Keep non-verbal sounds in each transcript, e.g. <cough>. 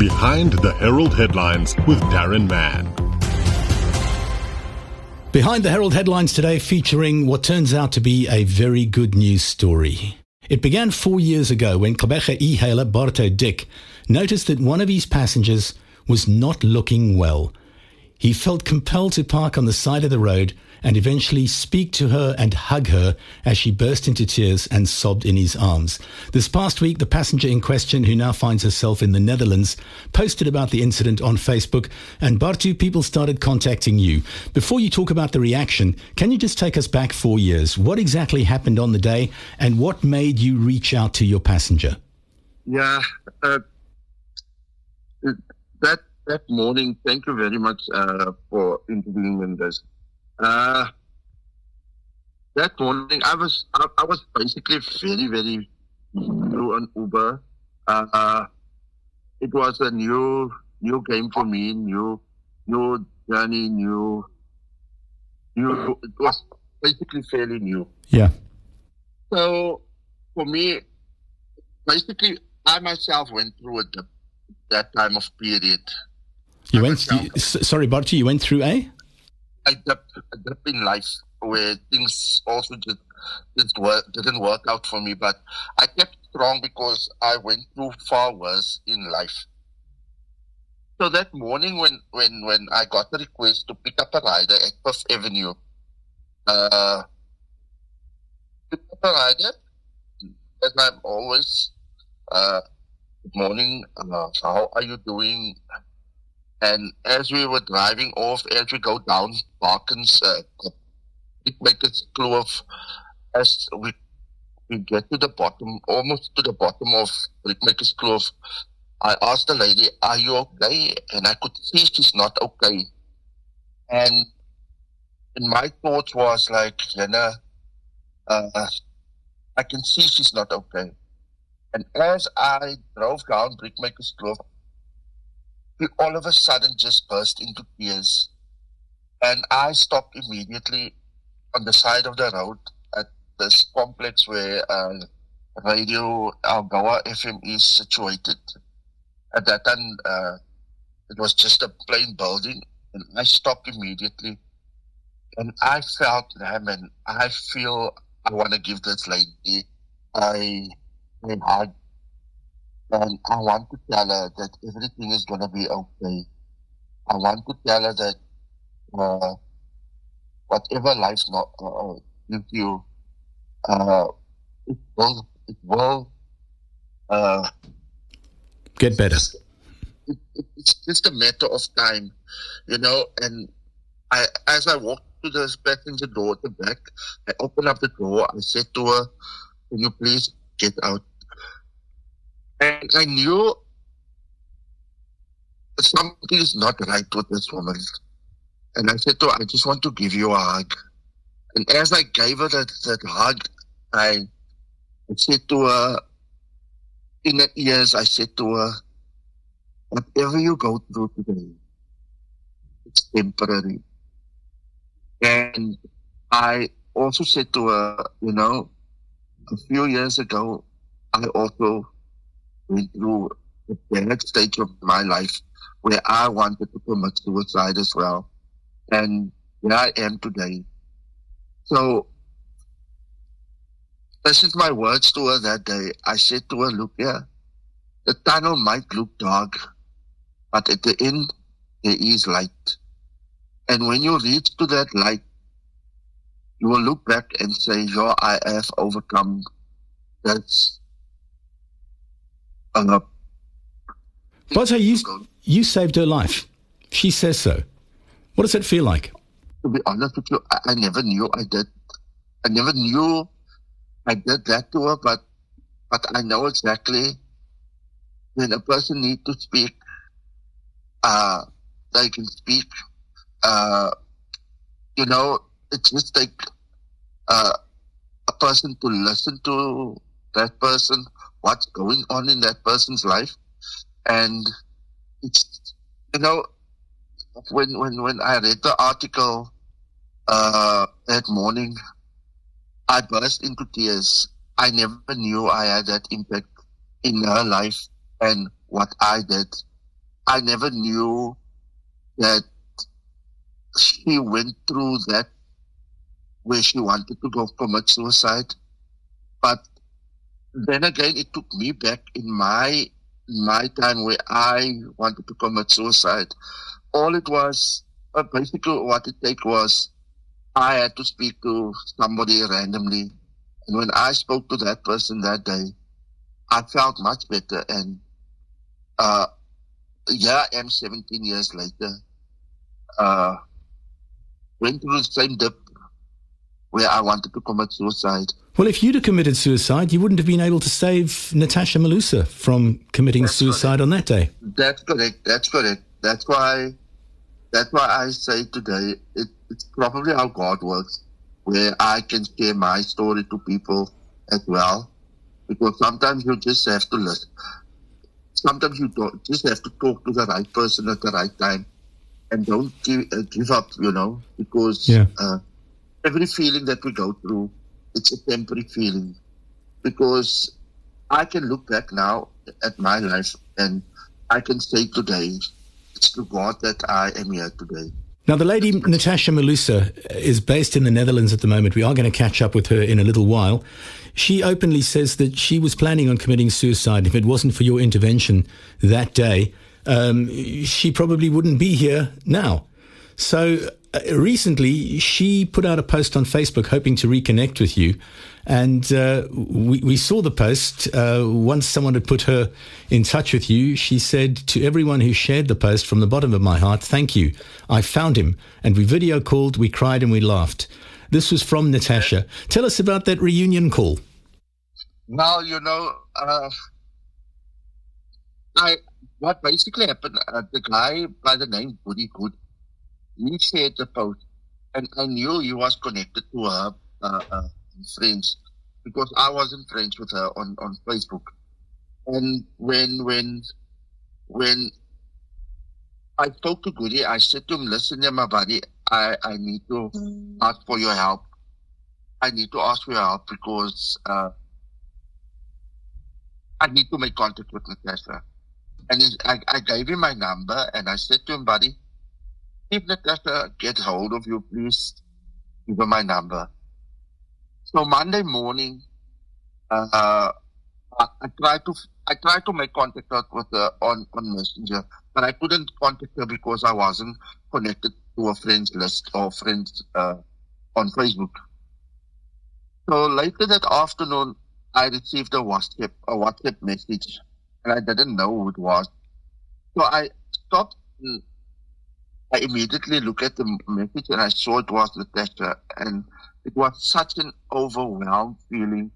Behind the Herald Headlines with Daron Mann. Behind the Herald Headlines today featuring what turns out to be a very good news story. It began four years ago when Gqeberha e-hailer Bartho Dick noticed that one of his passengers was not looking well. He felt compelled to park on the side of the road and eventually speak to her and hug her as she burst into tears and sobbed in his arms. This past week, the passenger in question, who now finds herself in the Netherlands, posted about the incident on Facebook, and Bartho, people started contacting you. Before you talk about the reaction, can you just take us back four years? What exactly happened on the day, and what made you reach out to your passenger? Yeah, uh, that that morning. Thank you very much uh, for interviewing in this. Uh, that morning, I was I, I, was basically very very new on Uber. Uh, it was a new new game for me, new new journey, new new. It was basically fairly new. Yeah. So for me, basically, I myself went through it that time of period. You I went. Myself, sorry, Barty. You went through a a dip, dip in life where things also just, just work, didn't work out for me. But I kept strong because I went through far worse in life. So that morning when, when, when I got the request to pick up a rider at Fifth Avenue, uh, up a rider, as I'm always, uh, good morning, uh, how are you doing? And as we were driving off, as we go down Baakens, uh, it makes close as we we get to the bottom, almost to the bottom of Brickmakers Kloof, I asked the lady, Are you okay? And I could see she's not okay. And my thoughts was like, Jenna, uh, I can see she's not okay. And as I drove down Brickmakers Kloof, he all of a sudden just burst into tears. And I stopped immediately on the side of the road at this complex where uh, Radio Algoa FM is situated. At that time, uh, it was just a plain building, and I stopped immediately. And I felt, man, I feel I want to give this lady a, a hug and I want to tell her that everything is going to be okay. I want to tell her that uh, whatever life not uh, gives you, uh, it will, it will uh, get better. It, it, it's just a matter of time, you know. And I, as I walked to the passenger door at the back, I opened up the door. I said to her, "Can you please get out?" And I knew something is not right with this woman. And I said to her, I just want to give you a hug. And as I gave her that, that hug, I, said to her, in her ears, I said to her, whatever you go through today, it's temporary. And I also said to her, you know, a few years ago, I also through the bad stage of my life where I wanted to commit suicide as well. And where I am today. So this is my words to her that day. I said to her, look here, the tunnel might look dark, but at the end there is light. And when you reach to that light, you will look back and say, yo, I have overcome this hung up. But you, you saved her life. She says so. What does it feel like? To be honest with you, I, I never knew I did. I never knew I did that to her, but but I know exactly when a person needs to speak, uh, they can speak. Uh, you know, it's just like uh, a person to listen to that person what's going on in that person's life. And it's, you know, when, when, when I read the article, uh, that morning, I burst into tears. I never knew I had that impact in her life and what I did I never knew that she went through that where she wanted to go commit suicide. But then again, it took me back in my my time where I wanted to commit suicide. All it was, uh, basically, what it take was I had to speak to somebody randomly, and when I spoke to that person that day, I felt much better. And uh, yeah, I am 17 years later. Uh, went through the same dip where I wanted to commit suicide. Well, if you'd have committed suicide, you wouldn't have been able to save Natasha Mulusa from committing That's suicide correct. on that day. That's correct. That's correct. That's why. That's why I say today it, it's probably how God works, where I can share my story to people as well, because sometimes you just have to listen. Sometimes you don't just have to talk to the right person at the right time, and don't give, uh, give up. You know, because yeah. uh, every feeling that we go through, it's a temporary feeling. Because I can look back now at my life and I can say today, it's to God that I am here today. Now, the lady Natasha Mulusa is based in the Netherlands at the moment. We are going to catch up with her in a little while. She openly says that she was planning on committing suicide. If it wasn't for your intervention that day, um, she probably wouldn't be here now. So uh, recently she put out a post on Facebook hoping to reconnect with you. And uh, we, we saw the post. Uh, once someone had put her in touch with you, she said to everyone who shared the post from the bottom of my heart, thank you. I found him. And we video called, we cried, and we laughed. This was from Natasha. Tell us about that reunion call. Well, you know, uh, I what basically happened, uh, the guy by the name Goody Good, he shared the post, and I knew he was connected to her uh, uh, friends because I wasn't friends with her on, on Facebook. And when when when I spoke to Goody, I said to him, "Listen, my buddy, I I need to mm. ask for your help. I need to ask for your help because uh, I need to make contact with Natasha." And I, I gave him my number, and I said to him, "Buddy." If the Natasha gets hold of you, please give her my number. So Monday morning, uh, I, I tried to I tried to make contact with her on, on Messenger, but I couldn't contact her because I wasn't connected to a friends list or friends uh, on Facebook. So later that afternoon, I received a WhatsApp a WhatsApp message, and I didn't know who it was. So I stopped I immediately looked at the message and I saw it was Natasha, and it was such an overwhelmed feeling.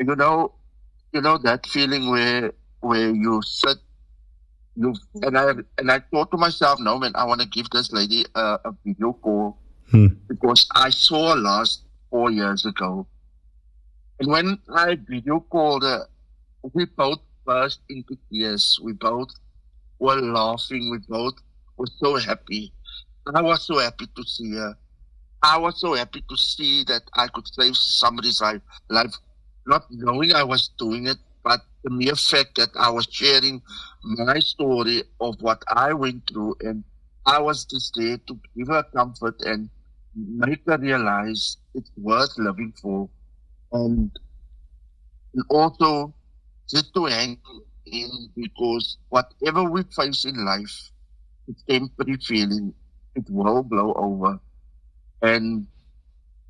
You know, you know that feeling where where you sit, you and I and I thought to myself, no man, I want to give this lady a, a video call hmm. because I saw her last four years ago, and when I video called her, we both burst into tears. We both were laughing. We both was so happy. I was so happy to see her. I was so happy to see that I could save somebody's life, life, not knowing I was doing it, but the mere fact that I was sharing my story of what I went through, and I was just there to give her comfort and make her realize it's worth living for, and, and also just to hang in because whatever we face in life, it's temporary feeling. It will blow over. And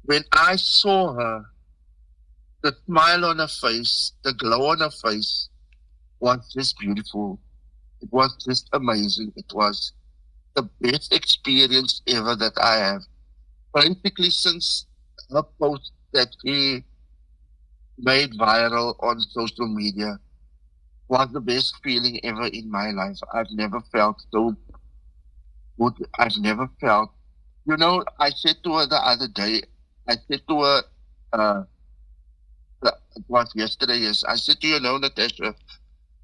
when I saw her, the smile on her face, the glow on her face was just beautiful. It was just amazing. It was the best experience ever that I have. Practically since her post that he made viral on social media was the best feeling ever in my life. I've never felt so what I've never felt. You know, I said to her the other day, I said to her, uh, it was yesterday, yes. I said to you, know, Natasha,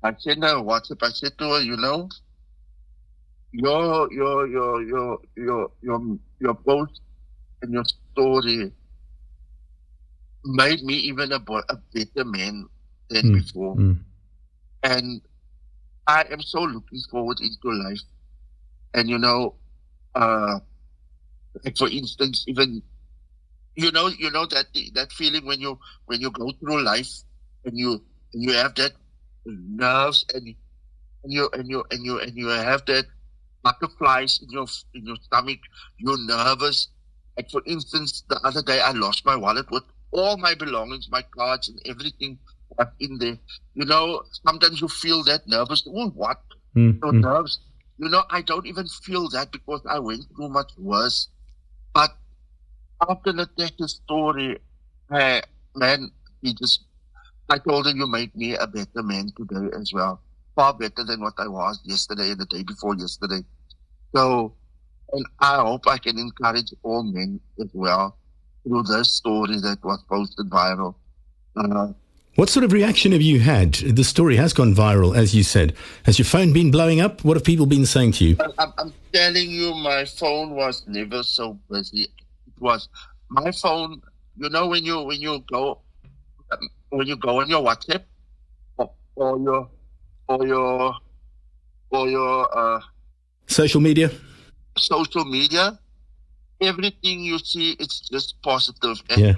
I sent her a WhatsApp. I said to her, you know, your, your, your, your, your, your, your post and your story made me even a, a better man than mm. before. Mm. And I am so looking forward into life. And you know, uh, like for instance, even you know, you know that that feeling when you when you go through life and you and you have that nerves and and you and you and you and you have that butterflies in your in your stomach. You're nervous. Like for instance, the other day I lost my wallet with all my belongings, my cards, and everything in there. You know, sometimes you feel that nervous. Oh, what? Mm-hmm. Your nerves. You know, I don't even feel that because I went through much worse. But after Natasha's story, uh, man, he just, I told him, you made me a better man today as well. Far better than what I was yesterday and the day before yesterday. So, and I hope I can encourage all men as well through this story that was posted viral. Uh, what sort of reaction have you had? The story has gone viral, as you said. Has your phone been blowing up? What have people been saying to you? I'm, I'm telling you, my phone was never so busy. It was my phone. You know when you when you go um, when you go on your WhatsApp or, or your or your or your uh, social media. Social media. Everything you see, it's just positive. And yeah.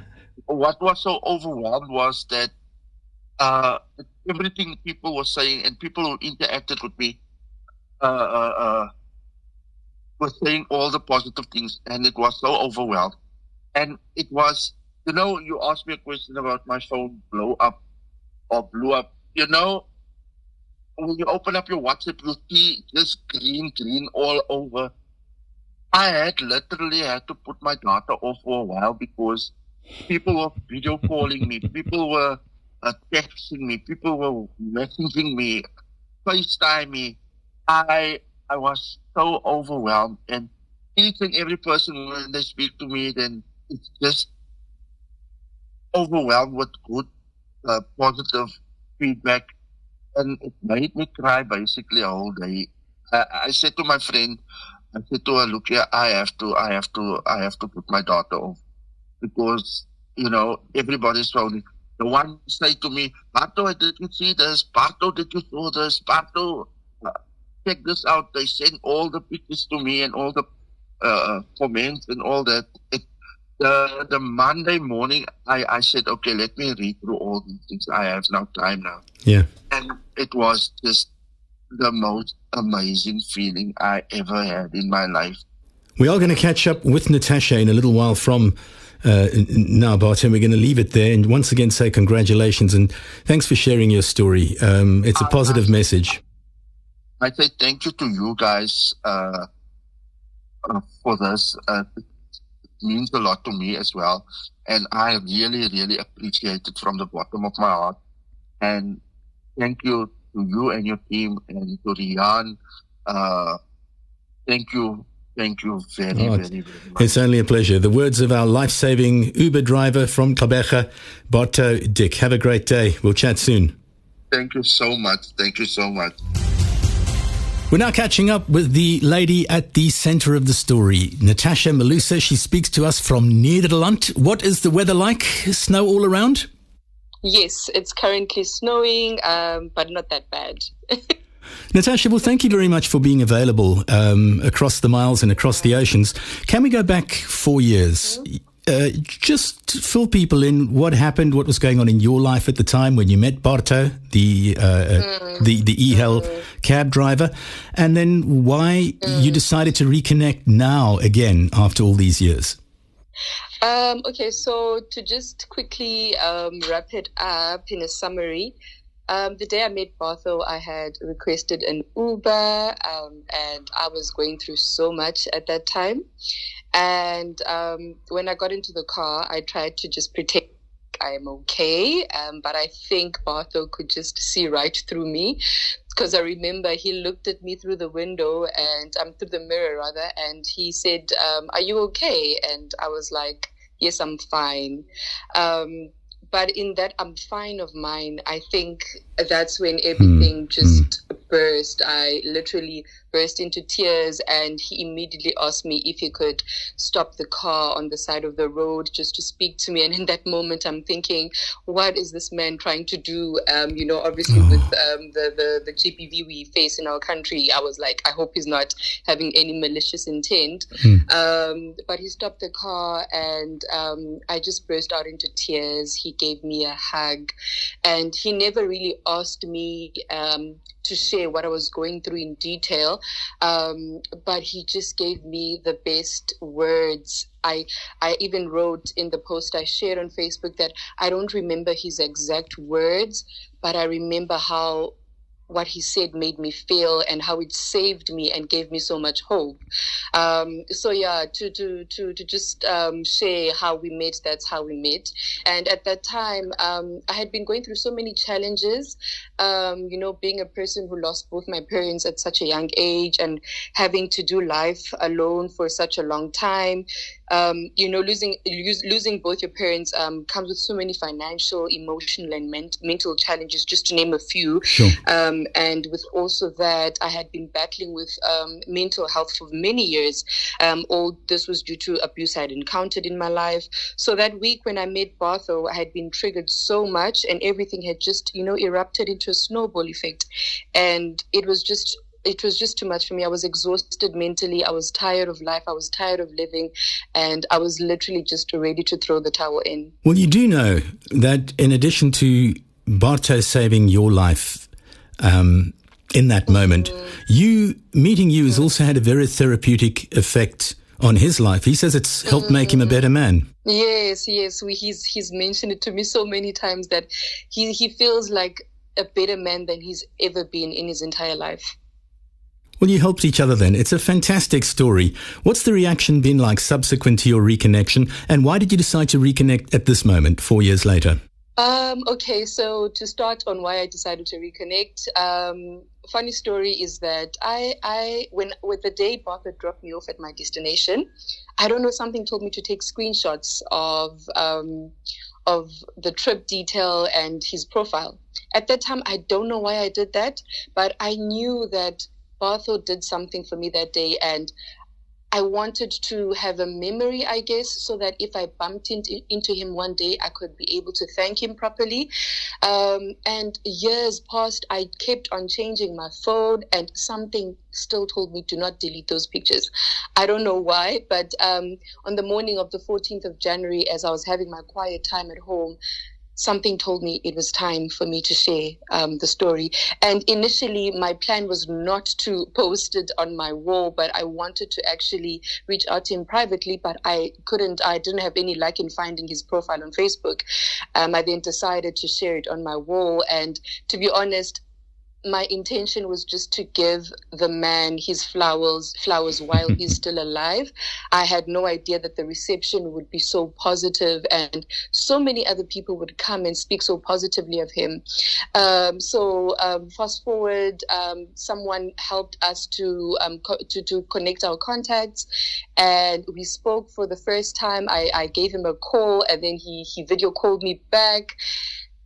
What was so overwhelmed was that uh, everything people were saying and people who interacted with me uh, uh, uh, were saying all the positive things, and it was so overwhelmed. And it was, you know, you asked me a question about my phone blow up or blew up. You know, when you open up your WhatsApp, you see just green, green all over. I had literally had to put my data off for a while because people were video calling me. People were uh, texting me. People were messaging me, FaceTime me. I I was so overwhelmed, and each and every person when they speak to me, then it's just overwhelmed with good, uh, positive feedback, and it made me cry basically a whole day. I, I said to my friend, I said to her, "Look here, I have to, I have to, I have to put my daughter off because you know everybody's phone the one say to me, Bartho, did you see this? Bartho, did you saw this? Bartho, uh, check this out. They send all the pictures to me and all the uh, comments and all that. It, the the Monday morning, I, I said, okay, let me read through all these things. I have now time now. Yeah. And it was just the most amazing feeling I ever had in my life. We are going to catch up with Natasha in a little while from uh, now, Bart, and we're going to leave it there. And once again, say congratulations and thanks for sharing your story. Um, it's a positive uh, message. I say thank you to you guys uh, uh, for this. Uh, it means a lot to me as well. And I really, really appreciate it from the bottom of my heart. And thank you to you and your team and to Rian. Uh, thank you Thank you very, oh, very, very much. It's only a pleasure. The words of our life saving Uber driver from Gqeberha, Bartho Dick. Have a great day. We'll chat soon. Thank you so much. Thank you so much. We're now catching up with the lady at the center of the story, Natasha Mulusa. She speaks to us from Nederland. What is the weather like? Snow all around? Yes, it's currently snowing, um, but not that bad. <laughs> Natasha, well, thank you very much for being available um, across the miles and across the oceans. Can we go back four years? Uh, just fill people in what happened, what was going on in your life at the time when you met Bartho, the uh, mm. the the e-hail mm. cab driver, and then why mm. you decided to reconnect now again after all these years. Um, okay, so to just quickly um, wrap it up in a summary, um, the day I met Bartho, I had requested an Uber, um, and I was going through so much at that time. And um, when I got into the car, I tried to just pretend I am okay, um, but I think Bartho could just see right through me because I remember he looked at me through the window and um, through the mirror rather, and he said, um, "Are you okay?" And I was like, "Yes, I'm fine." Um, but in that I'm fine of mine, I think that's when everything mm. just mm. Burst. I literally burst into tears and he immediately asked me if he could stop the car on the side of the road just to speak to me. And in that moment, I'm thinking, what is this man trying to do? Um, you know, obviously oh. with um, the, the, the GBV we face in our country, I was like, I hope he's not having any malicious intent. Mm. Um, but he stopped the car and um, I just burst out into tears. He gave me a hug and he never really asked me um, to share what I was going through in detail. Um, but he just gave me the best words. I I even wrote in the post I shared on Facebook that I don't remember his exact words, but I remember how what he said made me feel and how it saved me and gave me so much hope. Um, so yeah, to to to to just um, share how we met. That's how we met. And at that time, um, I had been going through so many challenges. Um, you know, being a person who lost both my parents at such a young age and having to do life alone for such a long time um, you know, losing losing both your parents um, comes with so many financial, emotional, and ment- mental challenges, just to name a few. Sure. Um, and with also that, I had been battling with um, mental health for many years. Um, all this was due to abuse I had encountered in my life. So that week when I met Bartho, I had been triggered so much, and everything had just, you know, erupted into a snowball effect, and it was just it was just too much for me. I was exhausted mentally. I was tired of life. I was tired of living. And I was literally just ready to throw the towel in. Well, you do know that in addition to Bartho saving your life um, in that moment, mm-hmm. you meeting you has also had a very therapeutic effect on his life. He says it's helped mm-hmm. make him a better man. Yes, yes. We, he's he's mentioned it to me so many times that he he feels like a better man than he's ever been in his entire life. Well, you helped each other then. It's a fantastic story. What's the reaction been like subsequent to your reconnection? And why did you decide to reconnect at this moment, four years later? Um, okay, so to start on why I decided to reconnect, um, funny story is that I, I, when with the day Bartho dropped me off at my destination, I don't know something told me to take screenshots of um, of the trip detail and his profile. At that time, I don't know why I did that, but I knew that Bartho did something for me that day and I wanted to have a memory, I guess, so that if I bumped into, into him one day, I could be able to thank him properly. Um, and years passed, I kept on changing my phone, and something still told me to not delete those pictures. I don't know why, but um, on the morning of the 14th of January, as I was having my quiet time at home, something told me it was time for me to share um, the story. And initially, my plan was not to post it on my wall, but I wanted to actually reach out to him privately, but I couldn't. I didn't have any luck in finding his profile on Facebook. Um, I then decided to share it on my wall. And to be honest, my intention was just to give the man his flowers flowers while he's still alive. I had no idea that the reception would be so positive and so many other people would come and speak so positively of him. Um, so um, fast forward um, someone helped us to, um, co- to to connect our contacts and we spoke for the first time. I, I gave him a call and then he he video called me back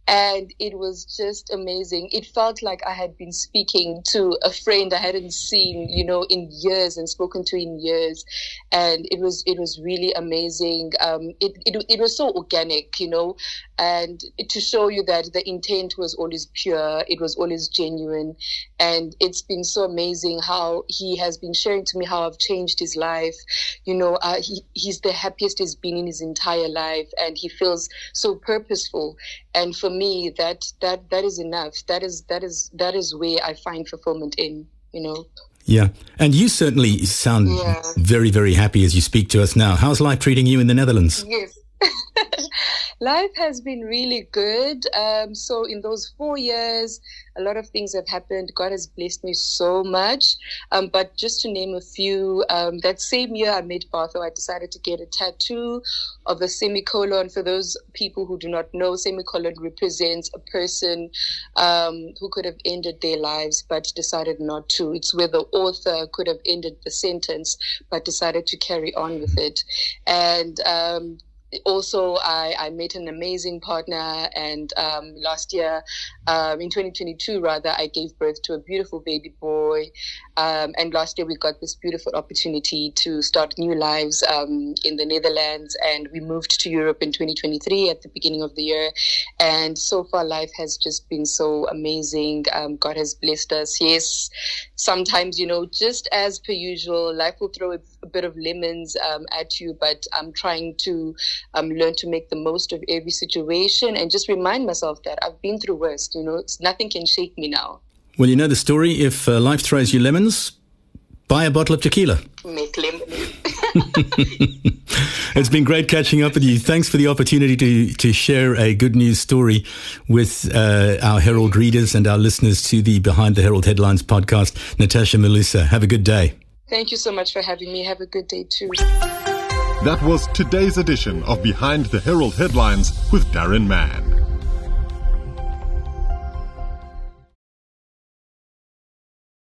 and it was just amazing. It felt like I had been speaking to a friend I hadn't seen, you know, in years and spoken to in years, and it was it was really amazing. Um, it, it it was so organic, you know, and to show you that the intent was always pure, it was always genuine, and it's been so amazing how he has been sharing to me how I've changed his life. You know, uh, he he's the happiest he's been in his entire life, and he feels so purposeful. And for me that that that is enough. That is that is that is where i find fulfillment in you know. Yeah. And you certainly sound yeah. very very happy as you speak to us now. How's life treating you in the netherlands? Yes life has been really good. Um, so in those four years, a lot of things have happened. God has blessed me so much. Um, but just to name a few, um, that same year I met Bartho, I decided to get a tattoo of the semicolon. For those people who do not know, semicolon represents a person um, who could have ended their lives but decided not to. It's where the author could have ended the sentence but decided to carry on with it. And um, also, I, I met an amazing partner, and um, last year, um, in 2022, rather, I gave birth to a beautiful baby boy. Um, and last year, we got this beautiful opportunity to start new lives um, in the Netherlands, and we moved to Europe in 2023 at the beginning of the year. And so far, life has just been so amazing. Um, God has blessed us. Yes, sometimes, you know, just as per usual, life will throw a, a bit of lemons um, at you, but I'm trying to um, learn to make the most of every situation and just remind myself that I've been through worse. You know, nothing can shake me now. Well, you know the story. If uh, life throws you lemons, buy a bottle of tequila. Make lemonade. <laughs> it's been great catching up with you. Thanks for the opportunity to, to share a good news story with uh, our Herald readers and our listeners to the Behind the Herald Headlines podcast. Natasha Mulusa, have a good day. Thank you so much for having me. Have a good day too. That was today's edition of Behind the Herald Headlines with Daron Mann.